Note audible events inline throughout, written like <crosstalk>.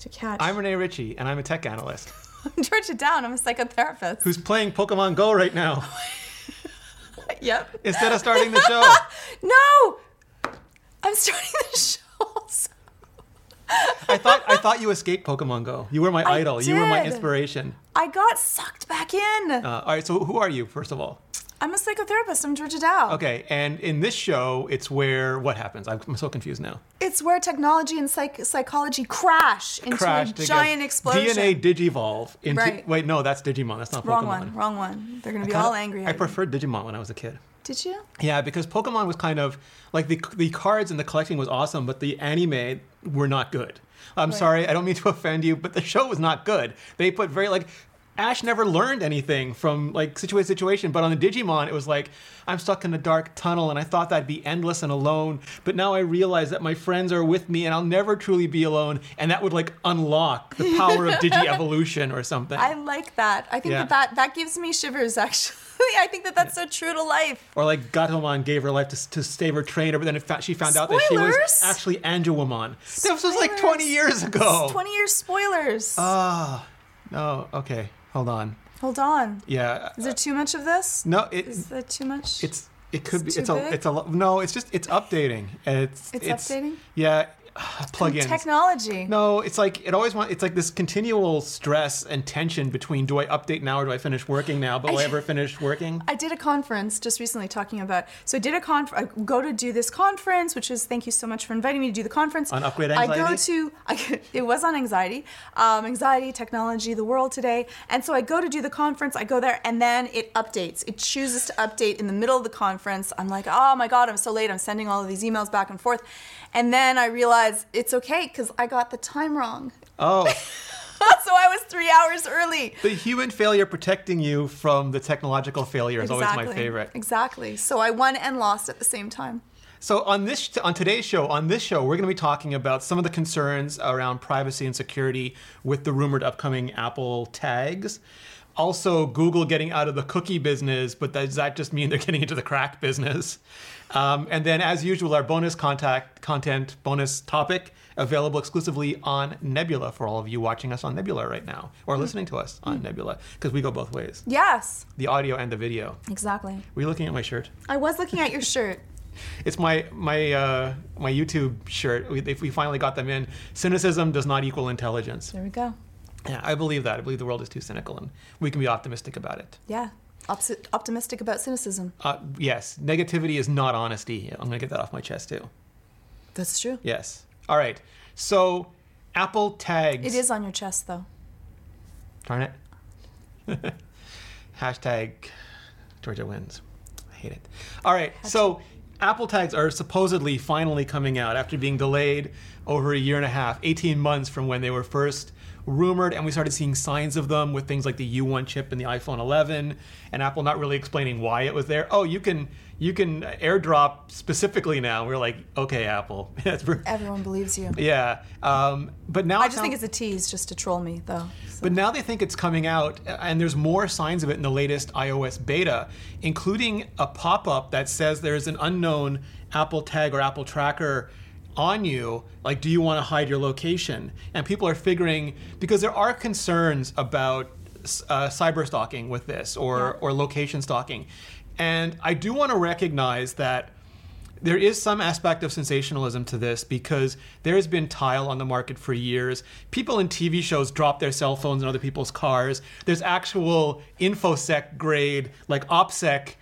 to catch. I'm Rene Ritchie, and I'm a tech analyst <laughs> I'm Georgia Dow. I'm a psychotherapist. who's playing Pokemon Go right now <laughs> Yep. instead of starting the show. <laughs> No! I'm starting the show. I thought I thought you escaped Pokemon Go. You were my I idol. You were my inspiration. I got sucked back in. Uh, all right, so who are you, first of all? I'm a psychotherapist. I'm Georgia Dow. Okay, and in this show, it's where what happens? I'm, so confused now. It's where technology and psych- psychology crash into Crashed a giant explosion. DNA digivolve into. Right. Wait, no, that's Digimon. That's not Wrong Pokemon. Wrong one. Wrong one. They're gonna be Kinda- all angry. I preferred Digimon when I was a kid. Did you? Yeah, because Pokemon was kind of like the the cards and the collecting was awesome, but the anime were not good. I'm Right. sorry, I don't mean to <laughs> offend you, but the show was not good. They put very like Ash never learned anything from like situation to situation, but on the Digimon it was like I'm stuck in a dark tunnel and I thought that'd be endless and alone, but now I realize that my friends are with me and I'll never truly be alone, and that would like unlock the power of <laughs> Digi evolution or something. I like that. I think Yeah. that, that that gives me shivers. <laughs> Actually, I think that that's so true to life. Or like Gatomon gave her life to, to save her trainer, but then it fa- she found out that she was actually Angewomon. This was like 20 years ago. Twenty years spoilers. Ah, no, okay, hold on. Hold on. Yeah, Is there too much of this? no, it, Is there too much? it's it could be It's it's a big? it's a no, it's just it's updating. And It's It's updating? Yeah, <sighs> plugins. technology. No, it's like it always want. It's like this continual stress and tension between do I update now or do I finish working now? But will I ever finish working? I did a conference just recently talking about. So I did a conf. I go to do this conference, which is thank you so much for inviting me to do the conference. On upgrade anxiety. I go to. I, <laughs> it was on anxiety, um, anxiety, technology, the world today, and so I go to do the conference. I go there, and then it updates. It chooses to update in the middle of the conference. I'm like, oh my god, I'm so late. I'm sending all of these emails back and forth, and then I realize it's okay because I got the time wrong. Oh. <laughs> so I was three hours early. The human failure protecting you from the technological failure is always my favorite. Exactly. So I won and lost at the same time. So on this on today's show, on this show, we're going to be talking about some of the concerns around privacy and security with the rumored upcoming Apple tags. Also, Google getting out of the cookie business, but does that just mean they're getting into the crack business? Um, and then, as usual, our bonus contact content bonus topic available exclusively on Nebula for all of you watching us on Nebula right now or listening to us on Nebula because we go both ways, Yes, the audio and the video. exactly. Were you looking at my shirt? I was looking at your shirt. <laughs> It's my my uh, my YouTube shirt. We, if we finally got them in, cynicism does not equal intelligence. There we go. Yeah, I believe that. I believe the world is too cynical, and we can be optimistic about it. Yeah. Optimistic about cynicism. Uh, yes, negativity is not honesty. I'm gonna get that off my chest too. That's true. Yes. All right. So, Apple tags. It is on your chest, though. Darn it. <laughs> Hashtag Georgia wins. I hate it. All right. So Apple tags are supposedly finally coming out after being delayed over a year and a half, 18 months from when they were first rumored, and we started seeing signs of them with things like the U1 chip in the iPhone 11, and Apple not really explaining why it was there. Oh, you can you can AirDrop specifically now. We're like, okay, Apple. <laughs> Everyone believes you. yeah. Um, but now I just think it's a tease just to troll me, though. So- but now they think it's coming out, and there's more signs of it in the latest iOS beta, including a pop up that says there's an unknown Apple tag or Apple tracker on you. Like, do you want to hide your location? And people are figuring, because there are concerns about uh, cyber stalking with this or, Yeah. or location stalking. And I do want to recognize that there is some aspect of sensationalism to this because there has been tile on the market for years. People in TV shows drop their cell phones in other people's cars. There's actual infosec grade, like OPSEC,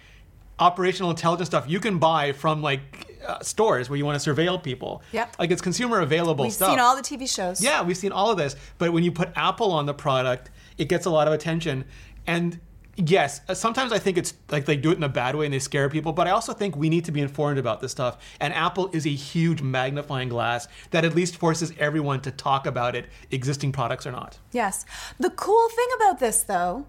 operational intelligence stuff you can buy from like uh, stores where you want to surveil people. Yep. Like it's consumer available We've stuff. seen all the TV shows. Yeah, we've seen all of this. But when you put Apple on the product, it gets a lot of attention. And yes, uh, sometimes I think it's like they do it in a bad way and they scare people. But I also think we need to be informed about this stuff. And Apple is a huge magnifying glass that at least forces everyone to talk about it, existing products or not. Yes. The cool thing about this, though,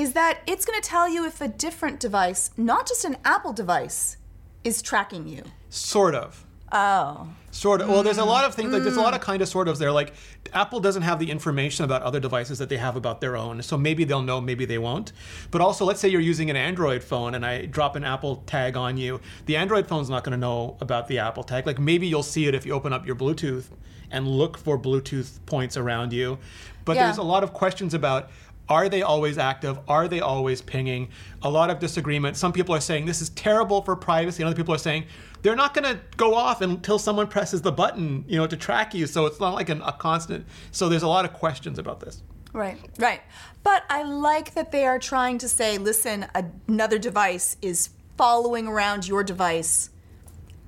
is that it's going to tell you if a different device, not just an Apple device, is tracking you. Sort of. Oh. Sort of. Well, there's a lot of things. Like there's a mm. lot of kind of sort of. They're like Apple doesn't have the information about other devices that they have about their own. So maybe they'll know, maybe they won't. But also, let's say you're using an Android phone and I drop an Apple tag on you. The Android phone's not going to know about the Apple tag. Like maybe you'll see it if you open up your Bluetooth and look for Bluetooth points around you. But Yeah. there's a lot of questions about are they always active? Are they always pinging? A lot of disagreement. Some people are saying this is terrible for privacy, and other people are saying they're not going to go off until someone presses the button, you know, to track you. So it's not like an, a constant. So there's a lot of questions about this. Right, right. But I like that they are trying to say, listen, another device is following around your device.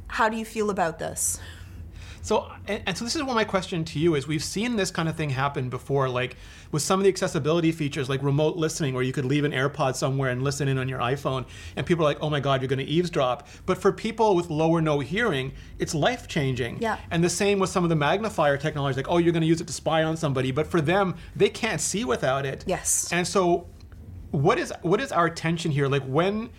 How do you feel about this? So, and, and so this is what my question to you is: We've seen this kind of thing happen before, like with some of the accessibility features, like remote listening, where you could leave an AirPod somewhere and listen in on your iPhone, and people are like, "Oh my God, you're going to eavesdrop." But for people with low or no hearing, it's life changing. Yeah. And the same with some of the magnifier technology, like, "Oh, you're going to use it to spy on somebody," but for them, they can't see without it. Yes. And so, what is what is our tension here? Like when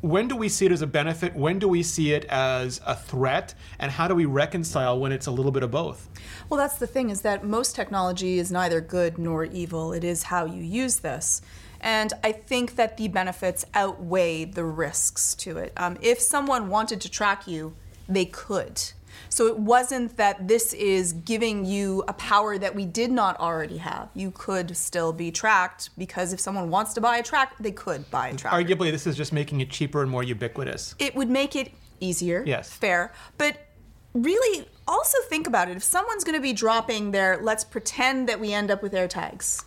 when do we see it as a benefit? When do we see it as a threat? And how do we reconcile when it's a little bit of both? Well, that's the thing is that most technology is neither good nor evil. It is how you use this. And I think that the benefits outweigh the risks to it. Um, if someone wanted to track you, they could. So it wasn't that this is giving you a power that we did not already have. You could still be tracked because if someone wants to buy a track, they could buy a tracker. Arguably, this is just making it cheaper and more ubiquitous. it would make it easier. Yes. Fair. But really, also think about it. If someone's going to be dropping their, let's pretend that we end up with AirTags.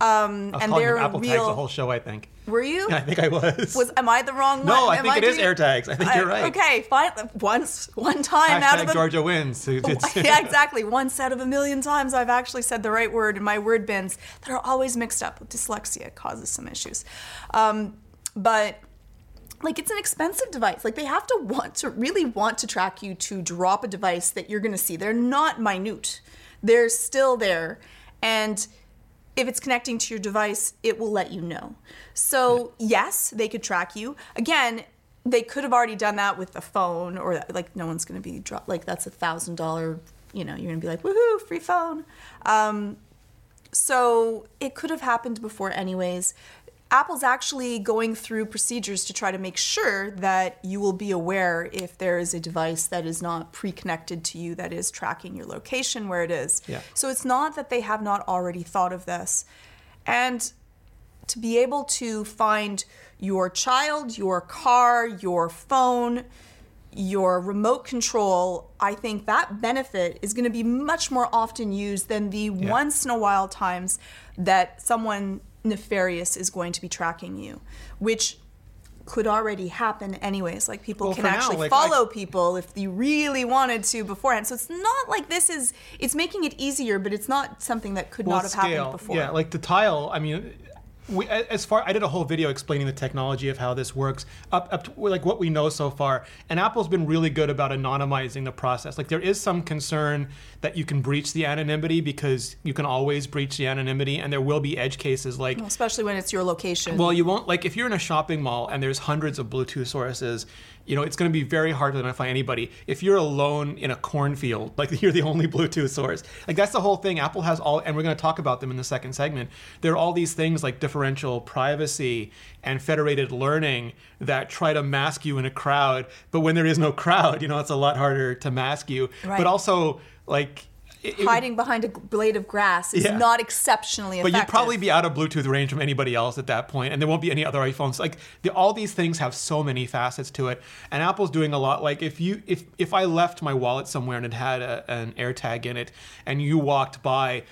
Um, I was and they're a Apple real. Tags the whole show, I think. Were you? I think I was. Was am I the wrong one? No, I Am think it is doing- AirTags. I think you're right. Okay, fine. Once, one time out of a Georgia wins. <laughs> <laughs> Yeah, exactly. Once out of a million times, I've actually said the right word in my word bins that are always mixed up. Dyslexia causes some issues. Um, but like it's an expensive device. Like they have to want to really want to track you to drop a device that you're going to see. They're not minute. They're still there, and if it's connecting to your device, it will let you know. So yes, they could track you. Again, they could have already done that with the phone, or like no one's going to be drop like that's a thousand dollar. You know, you're going to be like woohoo, free phone. Um, so it could have happened before, anyways. Apple's actually going through procedures to try to make sure that you will be aware if there is a device that is not pre connected to you that is tracking your location where it is. Yeah. So it's not that they have not already thought of this. And to be able to find your child, your car, your phone, your remote control, I think that benefit is going to be much more often used than the once in a while times that someone nefarious is going to be tracking you, which could already happen anyways. Like people Well, can for now, actually like, follow I- people if you really wanted to beforehand. So it's not like this is it's making it easier, but it's not something that could not have happened before. Yeah, like the tile. I mean, we, as far I did a whole video explaining the technology of how this works, up up to like what we know so far. And Apple's been really good about anonymizing the process. Like there is some concern that you can breach the anonymity because you can always breach the anonymity, and there will be edge cases like especially when it's your location. well, you won't like if you're in a shopping mall and there's hundreds of Bluetooth sources. You know, it's going to be very hard to identify anybody. If you're alone in a cornfield, <laughs> like you're the only Bluetooth source, like that's the whole thing. Apple has all, and we're going to talk about them in the second segment. There are all these things like differential privacy and federated learning that try to mask you in a crowd. But when there is no crowd, you know, it's a lot harder to mask you. Right. But also, like, it- hiding behind a blade of grass is Yeah. not exceptionally effective. but you'd probably be out of Bluetooth range from anybody else at that point, and there won't be any other iPhones. Like the, all these things have so many facets to it, and Apple's doing a lot. Like if you if if I left my wallet somewhere and it had a, an AirTag in it, and you walked by,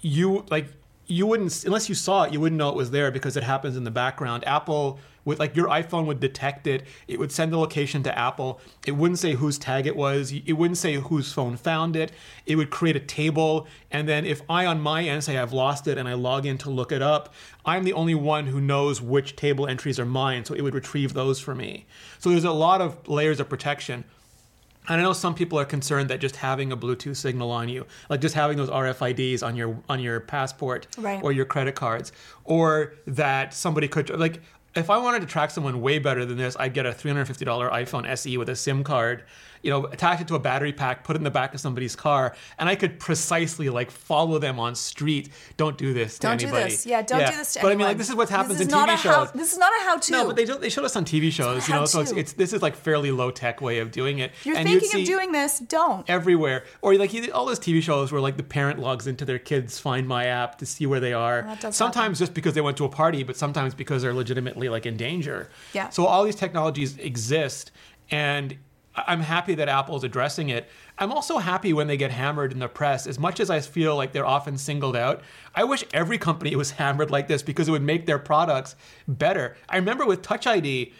you like you wouldn't unless you saw it, you wouldn't know it was there because it happens in the background. Apple with like your iPhone would detect it. It would send the location to Apple. It wouldn't say whose tag it was. It wouldn't say whose phone found it. It would create a table. And then if I on my end say I've lost it and I log in to look it up, I'm the only one who knows which table entries are mine. So it would retrieve those for me. So there's a lot of layers of protection. And I know some people are concerned that just having a Bluetooth signal on you, like just having those RFIDs on your on your passport Right. or your credit cards, or that somebody could like if I wanted to track someone way better than this, I'd get a $350 iPhone SE with a SIM card you know, attach it to a battery pack, put it in the back of somebody's car, and I could precisely like follow them on street. Don't do this to Don't anybody. do this. Yeah, don't do this to anybody. But I mean, like this is what happens is in not TV a how, shows. This is not a how-to. No, but they do, they showed us on TV shows, you know. So it's, it's this is like fairly low tech way of doing it. You're and thinking of doing this, don't. everywhere, or like all those TV shows where like the parent logs into their kids' Find My app to see where they are. Sometimes just because they went to a party, but sometimes because they're legitimately like in danger. Yeah. So all these technologies exist, and I'm happy that Apple's addressing it. I'm also happy when they get hammered in the press. As much as I feel like they're often singled out, I wish every company was <laughs> hammered like this because it would make their products better. I remember with Touch ID,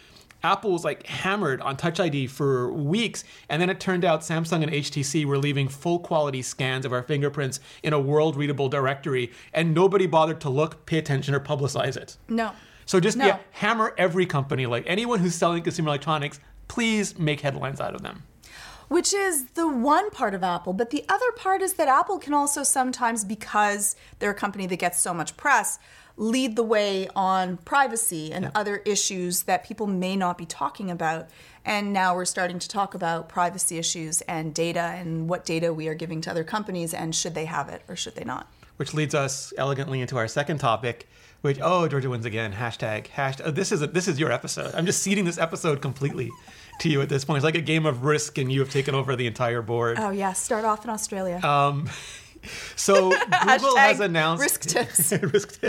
Apple was like hammered on Touch ID for weeks, and then it turned out Samsung and HTC were leaving full quality scans of our fingerprints in a world readable directory, and nobody bothered to look, pay attention, or publicize it. No. So just No. yeah, hammer every company, like anyone who's selling consumer electronics, please make headlines out of them. Which is the one part of Apple. But the other part is that Apple can also sometimes, because they're a company that gets so much press, lead the way on privacy and other issues that people may not be talking about. And now we're starting to talk about privacy issues and data and what data we are giving to other companies and should they have it or should they not. Which leads us elegantly into our second topic, which oh Georgia wins again. Hashtag hashtag. Oh, this is a, this is your episode. I'm just ceding this episode completely to you at this point. It's like a game of Risk, and you have taken over the entire board. Oh, yeah. Start off in Australia. Um, so <laughs> Google has announced risk tips. <laughs> risk,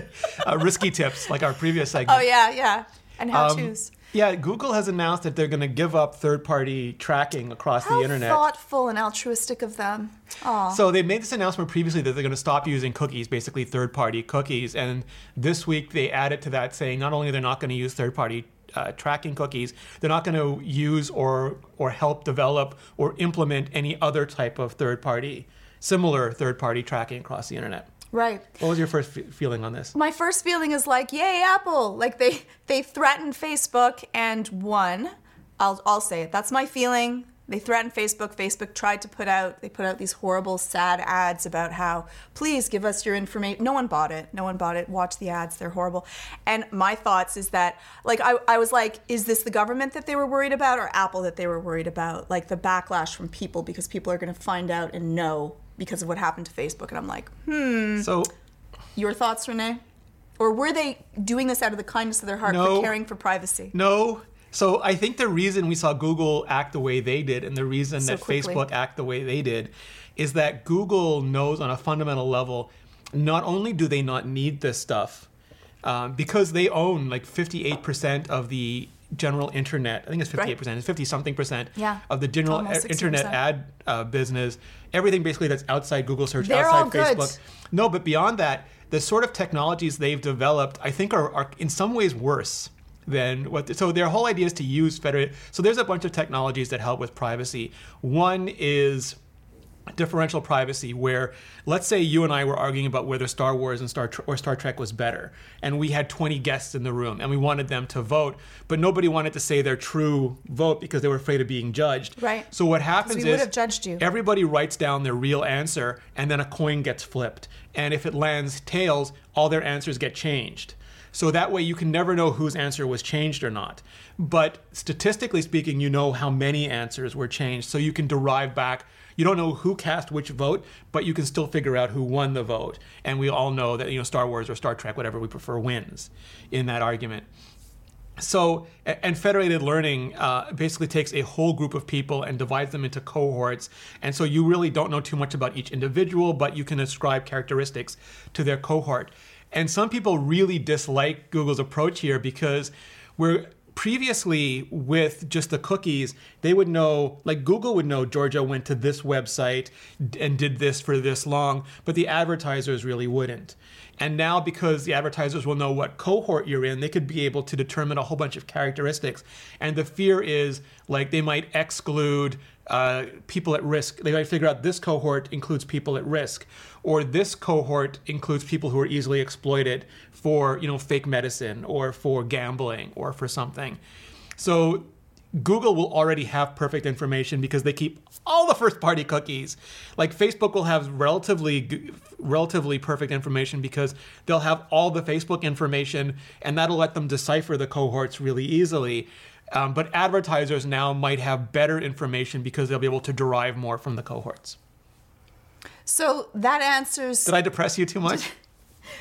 uh, risky tips, like our previous segment. oh, yeah, yeah. And how Um, to's. Yeah, Google has announced that they're going to give up third-party tracking across How the internet. thoughtful and altruistic of them. Aw. So they made this announcement previously that they're going to stop using cookies, basically third-party cookies, and this week they added to that saying not only they're not going to use third-party uh, tracking cookies, they're not going to use or or help develop or implement any other type of third-party, similar third-party tracking across the internet. Right. What was your first f- feeling on this? My first feeling is like, yay, Apple! Like they they threatened Facebook and won. I'll I'll say it. That's my feeling. They threatened Facebook. Facebook tried to put out they put out these horrible, sad ads about how please give us your information. No one bought it. No one bought it. Watch the ads. They're horrible. And my thoughts is that like I, I was like, is this the government that they were worried about or Apple that they were worried about? Like the backlash from people because people are gonna find out and know because of what happened to Facebook. And I'm like, hmm. So Your thoughts, Rene? Or were they doing this out of the kindness of their heart No. for caring for privacy? No. So I think the reason we saw Google act the way they did and the reason So that quickly. Facebook act the way they did is that Google knows on a fundamental level not only do they not need this stuff um, because they own like 58% of the general internet. I think it's 58%, it's 50 something percent Yeah, of the general internet ad uh, business. Everything basically that's outside Google search, They're outside. Facebook. No, but beyond that, the sort of technologies they've developed, I think, are, are in some ways worse than what. so their whole idea is to use federated. So there's a bunch of technologies that help with privacy. One is differential privacy where let's say you and I were arguing about whether Star Wars and Star or Star Trek was better and we had 20 guests in the room and we wanted them to vote but nobody wanted to say their true vote because they were afraid of being judged. Right. So what happens we is would have judged you. everybody writes down their real answer and then a coin gets flipped and if it lands tails all their answers get changed. So that way you can never know whose answer was changed or not. But statistically speaking, you know how many answers were changed. So you can derive back. You don't know who cast which vote, but you can still figure out who won the vote. And we all know that you know Star Wars or Star Trek, whatever we prefer, wins in that argument. So, and federated learning uh, basically takes a whole group of people and divides them into cohorts. And so you really don't know too much about each individual, but you can ascribe characteristics to their cohort. And some people really dislike Google's approach here because we're previously with just the cookies, they would know, like Google would know Georgia went to this website and did this for this long, but the advertisers really wouldn't. And now, because the advertisers will know what cohort you're in, they could be able to determine a whole bunch of characteristics. And the fear is like they might exclude uh, people at risk. They might figure out this cohort includes people at risk, or this cohort includes people who are easily exploited for you know fake medicine or for gambling or for something. So Google will already have perfect information because they keep all the first party cookies. Like Facebook will have relatively relatively perfect information because they'll have all the Facebook information and that'll let them decipher the cohorts really easily. Um, but advertisers now might have better information because they'll be able to derive more from the cohorts. So that answers. Did I depress you too much? <laughs>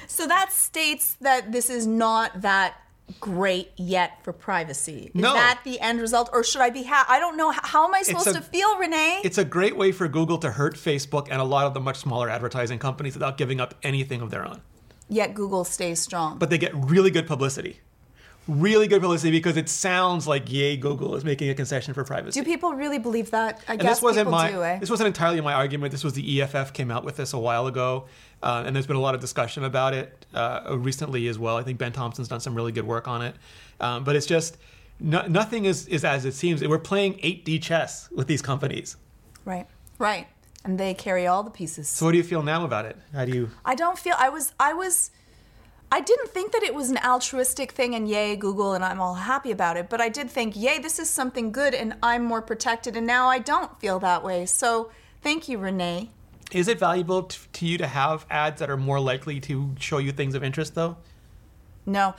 So that states that this is not that great yet for privacy. Is No. that the end result, or should I be? Ha- I don't know. How, am I supposed a- to feel, Rene? It's a great way for Google to hurt Facebook and a lot of the much smaller advertising companies without giving up anything of their own. Yet Google stays strong. But they get really good publicity. Really good publicity because it sounds like yay Google is making a concession for privacy. do people really believe that? I and guess this wasn't my do. Eh? this wasn't entirely my argument. This was the EFF came out with this a while ago, uh, and there's been a lot of discussion about it uh, recently as well. I think Ben Thompson's done some really good work on it, um, but it's just no, nothing is is as it seems. We're playing 8D chess with these companies. Right. Right. And they carry all the pieces. So what do you feel now about it? How do you? I don't feel I was I was I didn't think that it was an altruistic thing and yay Google and I'm all happy about it, but I did think yay this is something good and I'm more protected and now I don't feel that way. So thank you Rene. Is it valuable t- to you to have ads that are more likely to show you things of interest, though? No.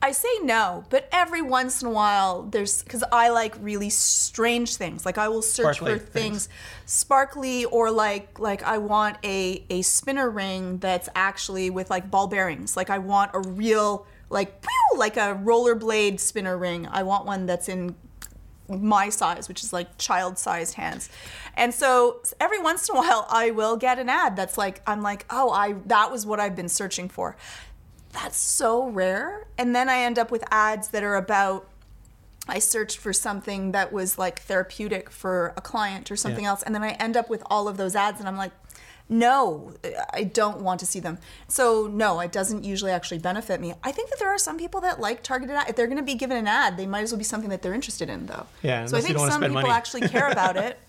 I say no, but every once in a while there's cuz I like really strange things. Like I will search Sparkly for things. things sparkly or like like I want a a spinner ring that's actually with like ball bearings. Like I want a real like pew, like a rollerblade spinner ring. I want one that's in my size, which is like child sized hands. And so every once in a while I will get an ad that's like I'm like, "Oh, I that was what I've been searching for." That's so rare. And then I end up with ads that are about I searched for something that was like therapeutic for a client or something Yeah. else and then I end up with all of those ads and I'm like no, I don't want to see them. So no, it doesn't usually actually benefit me. I think that there are some people that like targeted ad. If they're going to be given an ad, they might as well be something that they're interested in, though. Yeah, So I think some people money. actually care about it. <laughs>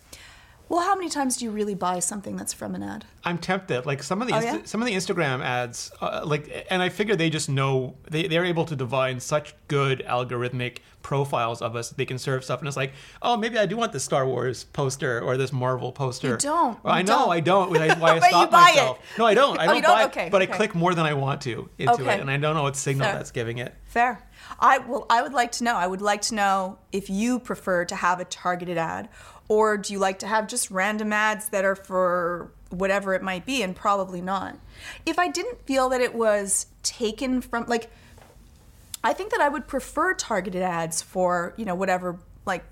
Well, how many times do you really buy something that's from an ad? I'm tempted. Like some of the Oh, Insta- yeah? some of the Instagram ads, uh, like, and I figure they just know they they're able to divine such good algorithmic profiles of us. They can serve stuff, and it's like, oh, maybe I do want this Star Wars poster or this Marvel poster. You don't. Well, I You know don't. I don't. Which I, <laughs> why I But you stop buy it. No, I don't. I Oh, don't you don't? buy Okay, but okay. I click more than I want to into Okay. it, and I don't know what signal Fair. that's giving it. Fair. I well, I would like to know. I would like to know if you prefer to have a targeted ad, or do you like to have just random ads that are for whatever it might be, and probably not. If I didn't feel that it was taken from like, I think that I would prefer targeted ads for you know whatever like.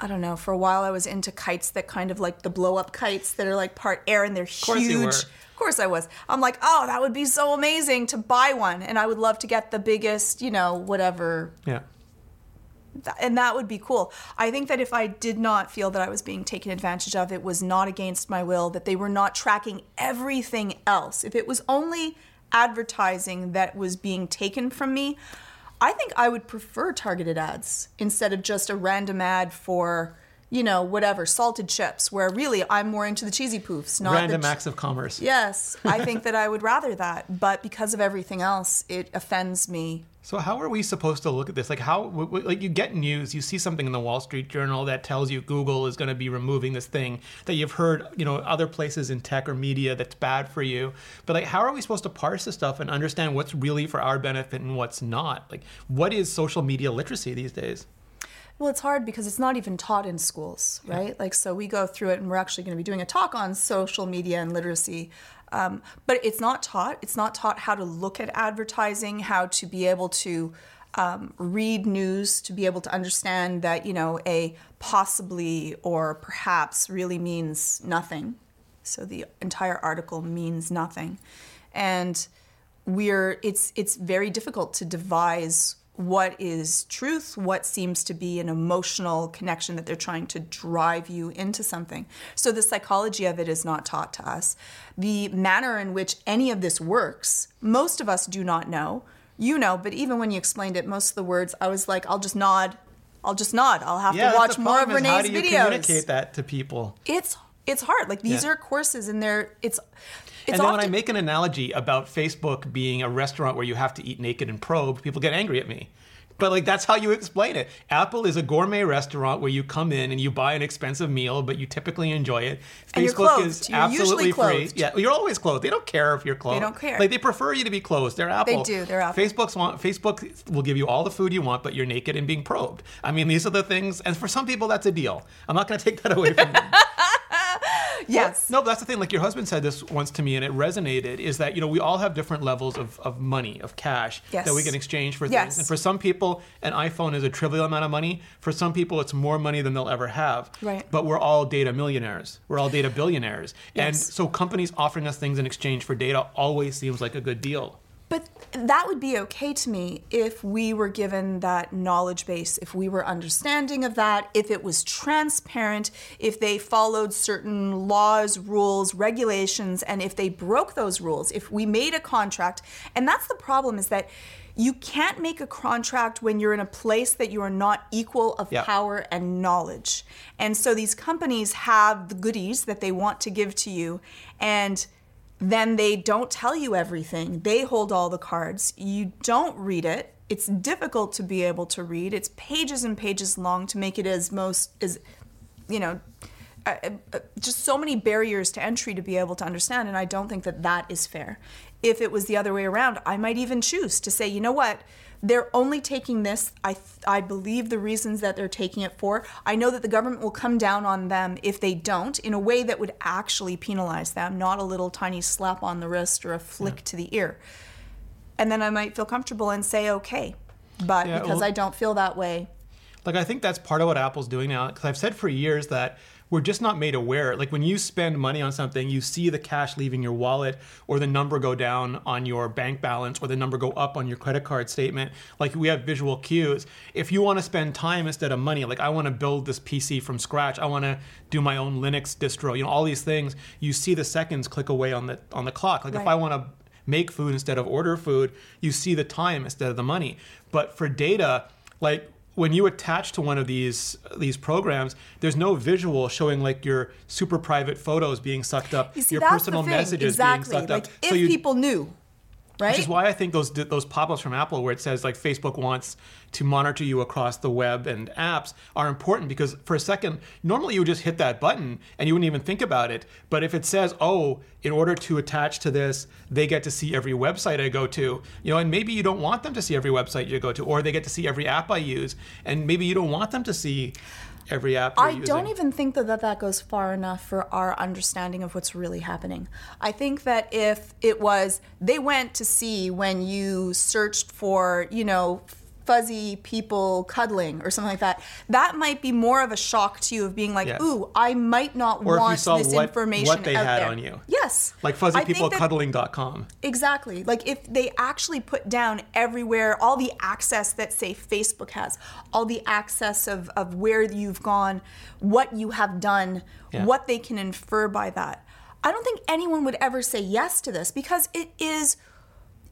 I don't know. For a while, I was into kites that kind of like the blow up kites that are like part air and they're course you huge. were. Of course I was. I'm like, oh, that would be so amazing to buy one, and I would love to get the biggest, you know, whatever, Yeah. And that would be cool. I think that if I did not feel that I was being taken advantage of, it was not against my will, that they were not tracking everything else. If it was only advertising that was being taken from me, I think I would prefer targeted ads instead of just a random ad for, you know, whatever, salted chips, where really I'm more into the cheesy poofs, not Random acts of commerce. Yes, I <laughs> think that I would rather that, but because of everything else, it offends me. So how are we supposed to look at this? Like how like you get news, you see something in the Wall Street Journal that tells you Google is going to be removing this thing that you've heard, you know, other places in tech or media that's bad for you. But like how are we supposed to parse this stuff and understand what's really for our benefit and what's not? Like what is social media literacy these days? Well, it's hard because it's not even taught in schools, right? Like, so we go through it, and we're actually going to be doing a talk on social media and literacy. Um, but it's not taught. It's not taught how to look at advertising, how to be able to um, read news, to be able to understand that, you know, a possibly or perhaps really means nothing. So the entire article means nothing. And we're it's it's very difficult to devise what is truth, what seems to be an emotional connection that they're trying to drive you into something. So the psychology of it is not taught to us. The manner in which any of this works, most of us do not know. You know, but even when you explained it, most of the words, I was like, I'll just nod. I'll just nod. I'll have Yeah, to watch more of Rene's How do you videos communicate that to people? it's it's hard. Like these Yeah. are courses, and they're it's it's and then when I make an analogy about Facebook being a restaurant where you have to eat naked and probe, people get angry at me. But like that's how you explain it. Apple is a gourmet restaurant where you come in and you buy an expensive meal, but you typically enjoy it. And you're Facebook is You're absolutely usually free. Yeah, you're always clothed. They don't care if you're clothed. They don't care. Like they prefer you to be clothed. They're Apple. They do. They're Apple. Facebook's want Facebook will give you all the food you want, but you're naked and being probed. I mean, these are the things, and for some people that's a deal. I'm not going to take that away from them. <laughs> Yes. No, but that's the thing. Like your husband said this once to me, and it resonated. Is that you know we all have different levels of, of money, of cash Yes. that we can exchange for things. Yes. And for some people, an iPhone is a trivial amount of money. For some people, it's more money than they'll ever have. Right. But we're all data millionaires. We're all data billionaires. And so companies offering us things in exchange for data always seems like a good deal. But that would be okay to me if we were given that knowledge base, if we were understanding of that, if it was transparent, if they followed certain laws, rules, regulations, and if they broke those rules, if we made a contract. And that's the problem is that you can't make a contract when you're in a place that you are not equal of Yeah. power and knowledge. And so these companies have the goodies that they want to give to you and then they don't tell you everything. They hold all the cards. You don't read it. It's difficult to be able to read. It's pages and pages long to make it as most as you know uh, uh, just so many barriers to entry to be able to understand and I don't think that that is fair. If it was the other way around, I might even choose to say, you know what? They're only taking this. I th- I believe the reasons that they're taking it for. I know that the government will come down on them if they don't in a way that would actually penalize them, not a little tiny slap on the wrist or a flick to the ear. And then I might feel comfortable and say okay. But Yeah, because well- I don't feel that way, Like I think that's part of what Apple's doing now. Because I've said for years that we're just not made aware. Like when you spend money on something, you see the cash leaving your wallet, or the number go down on your bank balance, or the number go up on your credit card statement. Like we have visual cues. If you want to spend time instead of money, like I want to build this PC from scratch, I want to do my own Linux distro. You know, all these things. You see the seconds click away on the on the clock. Like if I want to make food instead of order food, you see the time instead of the money. But for data, like when you attach to one of these these programs, there's no visual showing like your super private photos being sucked up, you see your personal messages exactly. being sucked like up. if people knew, right? Which is why I think those those pop-ups from Apple, where it says like Facebook wants to monitor you across the web and apps, are important because for a second, normally you would just hit that button and you wouldn't even think about it. But if it says, "Oh, in order to attach to this, they get to see every website I go to," you know, and maybe you don't want them to see every website you go to, or they get to see every app I use, and maybe you don't want them to see every app. You're I using. don't even think that, that that goes far enough for our understanding of what's really happening. I think that if it was, they went to see when you searched for, you know, fuzzy people cuddling or something like that, that might be more of a shock to you of being like, Yeah. ooh, I might not Or if you want saw this what- information what they out had there. on you. Yes. like I think that- fuzzypeoplecuddling.com. Exactly. Like if they actually put down everywhere, all the access that, say, Facebook has, all the access of, of where you've gone, what you have done, Yeah. what they can infer by that. I don't think anyone would ever say yes to this because it is.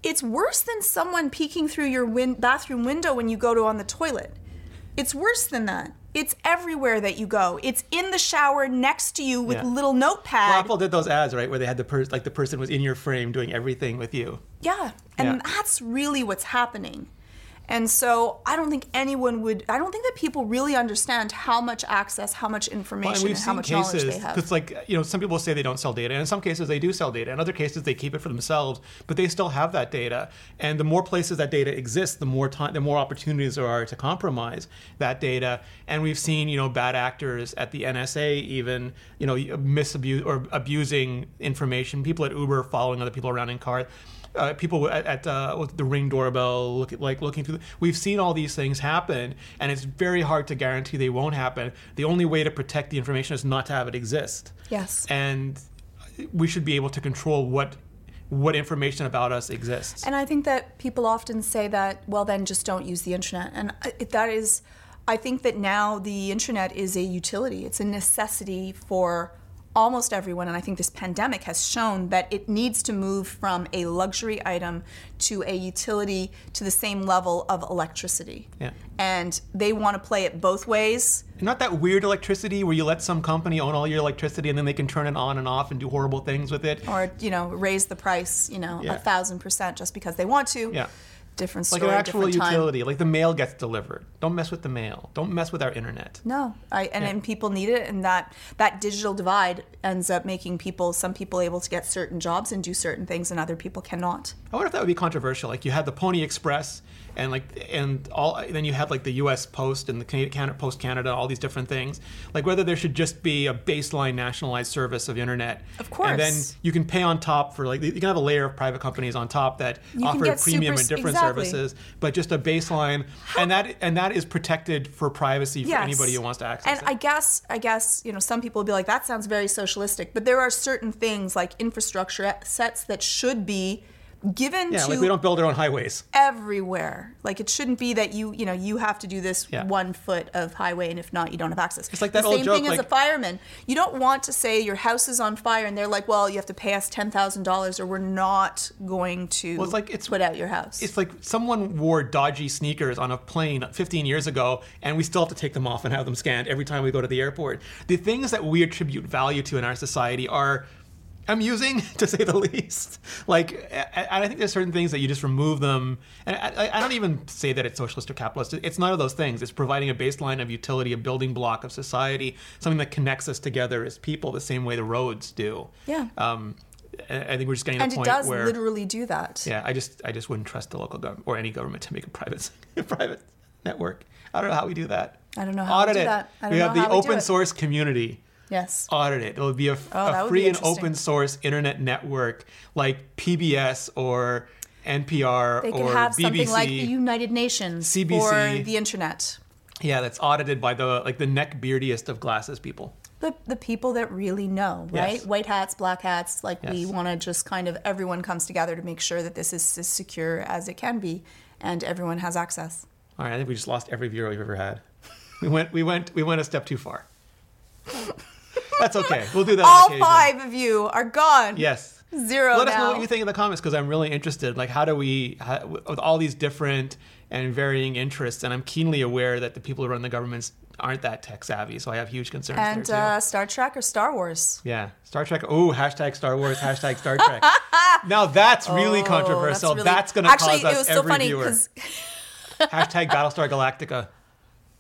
It's worse than someone peeking through your win- bathroom window when you go to on the toilet. It's worse than that. It's everywhere that you go. It's in the shower next to you with Yeah. little notepad. Well, Apple did those ads, right, where they had the person, like the person was in your frame doing everything with you. Yeah. And Yeah. that's really what's happening. And so I don't think anyone would, I don't think that people really understand how much access, how much Well, information, and and how much knowledge they have. because, like, you know, some people say they don't sell data, and in some cases they do sell data. In other cases, they keep it for themselves, but they still have that data. And the more places that data exists, the more time, the more opportunities there are to compromise that data. And we've seen, you know, bad actors at the NSA even, you know, misabuse or abusing information. People at Uber following other people around in cars. Uh, people at, at uh, with the ring doorbell, look at, like looking through. The, we've seen all these things happen, and it's very hard to guarantee they won't happen. The only way to protect the information is not to have it exist. Yes. And we should be able to control what what information about us exists. And I think that people often say that, well, then just don't use the internet. And I- that is, I think that now the internet is a utility, it's a necessity for almost everyone. And I think this pandemic has shown that it needs to move from a luxury item to a utility to the same level of electricity. Yeah. And they want to play it both ways. Not that weird electricity where you let some company own all your electricity and then they can turn it on and off and do horrible things with it. or you know raise the price you know a thousand percent just because they want to Yeah. Different like an actual different time. utility. Like the mail gets delivered. Don't mess with the mail. Don't mess with our internet. No, I and, Yeah. and people need it, and that that digital divide ends up making people some people able to get certain jobs and do certain things, and other people cannot. I wonder if that would be controversial. Like you had the Pony Express, and like and all. Then you had like the U.S. Post and the Canadian Canada, Post Canada, all these different things. Like whether there should just be a baseline nationalized service of internet. Of course. And then you can pay on top for like you can have a layer of private companies on top that You offer get premium super- and different exactly. Services, but just a baseline, and that and that is protected for privacy for anybody who wants to access And it. I guess, I guess, you know, some people will be like, that sounds very socialistic. But there are certain things like infrastructure sets that should be given yeah, to like we don't build our own highways. everywhere. Like it shouldn't be that you, you know, you have to do this Yeah. one foot of highway, and if not, you don't have access. It's like that the old same joke, thing as a fireman. You don't want to say your house is on fire, and they're like, well, you have to pay us ten thousand dollars, or we're not going to Well, it's like- it's- put out your house. It's like someone wore dodgy sneakers on a plane 15 years ago, and we still have to take them off and have them scanned every time we go to the airport. The things that we attribute value to in our society are amusing, <laughs> to say the least. Like, and I think there's certain things that you just remove them. And I, I don't even say that it's socialist or capitalist. It's none of those things. It's providing a baseline of utility, a building block of society, something that connects us together as people, the same way the roads do. Yeah. Um, I think we're just getting and to it a point does where literally do that. yeah, I just I just wouldn't trust the local government or any government to make a private <laughs> a private network. I don't know how we do that. I don't know how we do it. that. I don't we know have the open source community. Yes. Audit it. It'll be a, Oh, a free be and open source internet network like PBS or NPR They could or have BBC. something like the United Nations CBC. for the internet. yeah, that's audited by the like the neck beardiest of glasses people. The, the people that really know, right? Yes. White hats, black hats. Like we want to just kind of everyone comes together to make sure that this is as secure as it can be, and everyone has access. All right, I think we just lost every viewer we've ever had. We went we went we went a step too far. <laughs> That's okay. We'll do that. All five of you are gone. Yes. Zero Let us know what you think in the comments because I'm really interested. Like, how do we, how, with all these different and varying interests, and I'm keenly aware that the people who run the governments aren't that tech savvy, so I have huge concerns and uh, Star Trek or Star Wars? yeah, Star Trek. Oh, hashtag Star Wars, hashtag Star Trek. <laughs> now that's really Oh, controversial. really- That's, going to cause us it was so every funny viewer. hashtag Battlestar Galactica. <laughs>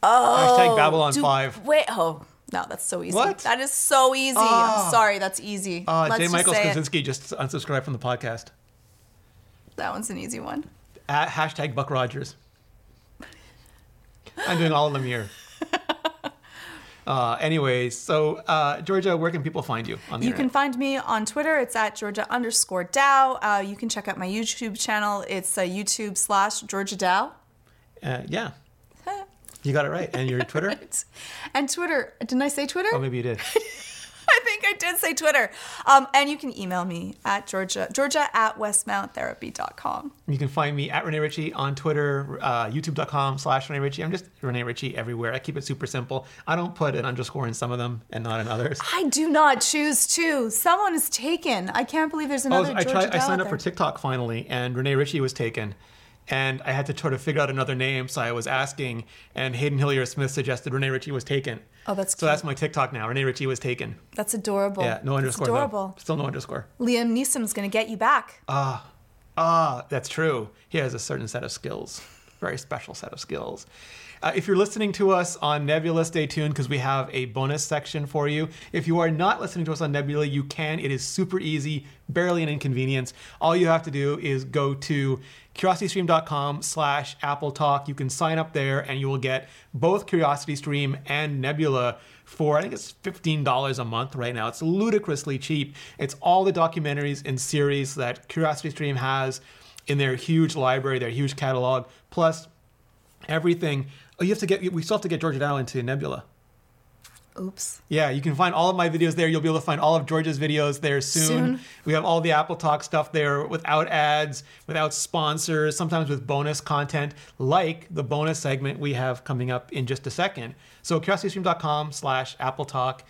Oh, hashtag Babylon do- Five. Wait, oh no, that's so easy. What? That is so easy. Oh. I'm sorry, that's easy. Uh, Let's J. just Michael say it. Straczynski just unsubscribed from the podcast. That one's an easy one. At hashtag Buck Rogers. I'm doing all of them here. <laughs> Uh, anyways, so uh, Georgia, where can people find you on the You can find me on Twitter. It's at Georgia underscore Dow. Uh, you can check out my YouTube channel. It's uh, YouTube slash Georgia Dow. Uh, yeah, you got it right. And your Twitter? <laughs> And Twitter. Didn't I say Twitter? Oh, maybe you did. <laughs> I think I did say Twitter. Um, and you can email me at Georgia, Georgia at westmounttherapy.com. You can find me at Rene Ritchie on Twitter, uh, youtube.com slash Rene Ritchie. I'm just Rene Ritchie everywhere. I keep it super simple. I don't put an underscore in some of them and not in others. I do not choose to. Someone is taken. I can't believe there's Oh, another I Georgia tried. I signed up for. TikTok finally, and Rene Ritchie was taken, and I had to sort of figure out another name. So I was asking, and Hayden Hillier Smith suggested Rene Ritchie was taken. Oh, that's so cute. that's my TikTok now. Rene Ritchie was taken. That's adorable. Yeah, no That's underscore. though. Still no underscore. Liam Neeson's going to get you back. Ah, ah, that's true. He has a certain set of skills, very special set of skills. Uh, if you're listening to us on Nebula, stay tuned because we have a bonus section for you. If you are not listening to us on Nebula, you can. It is super easy, barely an inconvenience. All you have to do is go to curiositystream.com slash apple talk you can sign up there and you will get both curiosity stream and nebula for i think it's $15 a month right now it's ludicrously cheap it's all the documentaries and series that curiosity stream has in their huge library their huge catalog plus everything oh you have to get we still have to get georgia dow into nebula Oops. yeah, you can find all of my videos there. You'll be able to find all of George's videos there soon. Soon. We have all the Apple Talk stuff there without ads, without sponsors, sometimes with bonus content, like the bonus segment we have coming up in just a second. So curiositystream.com slash Apple Talk.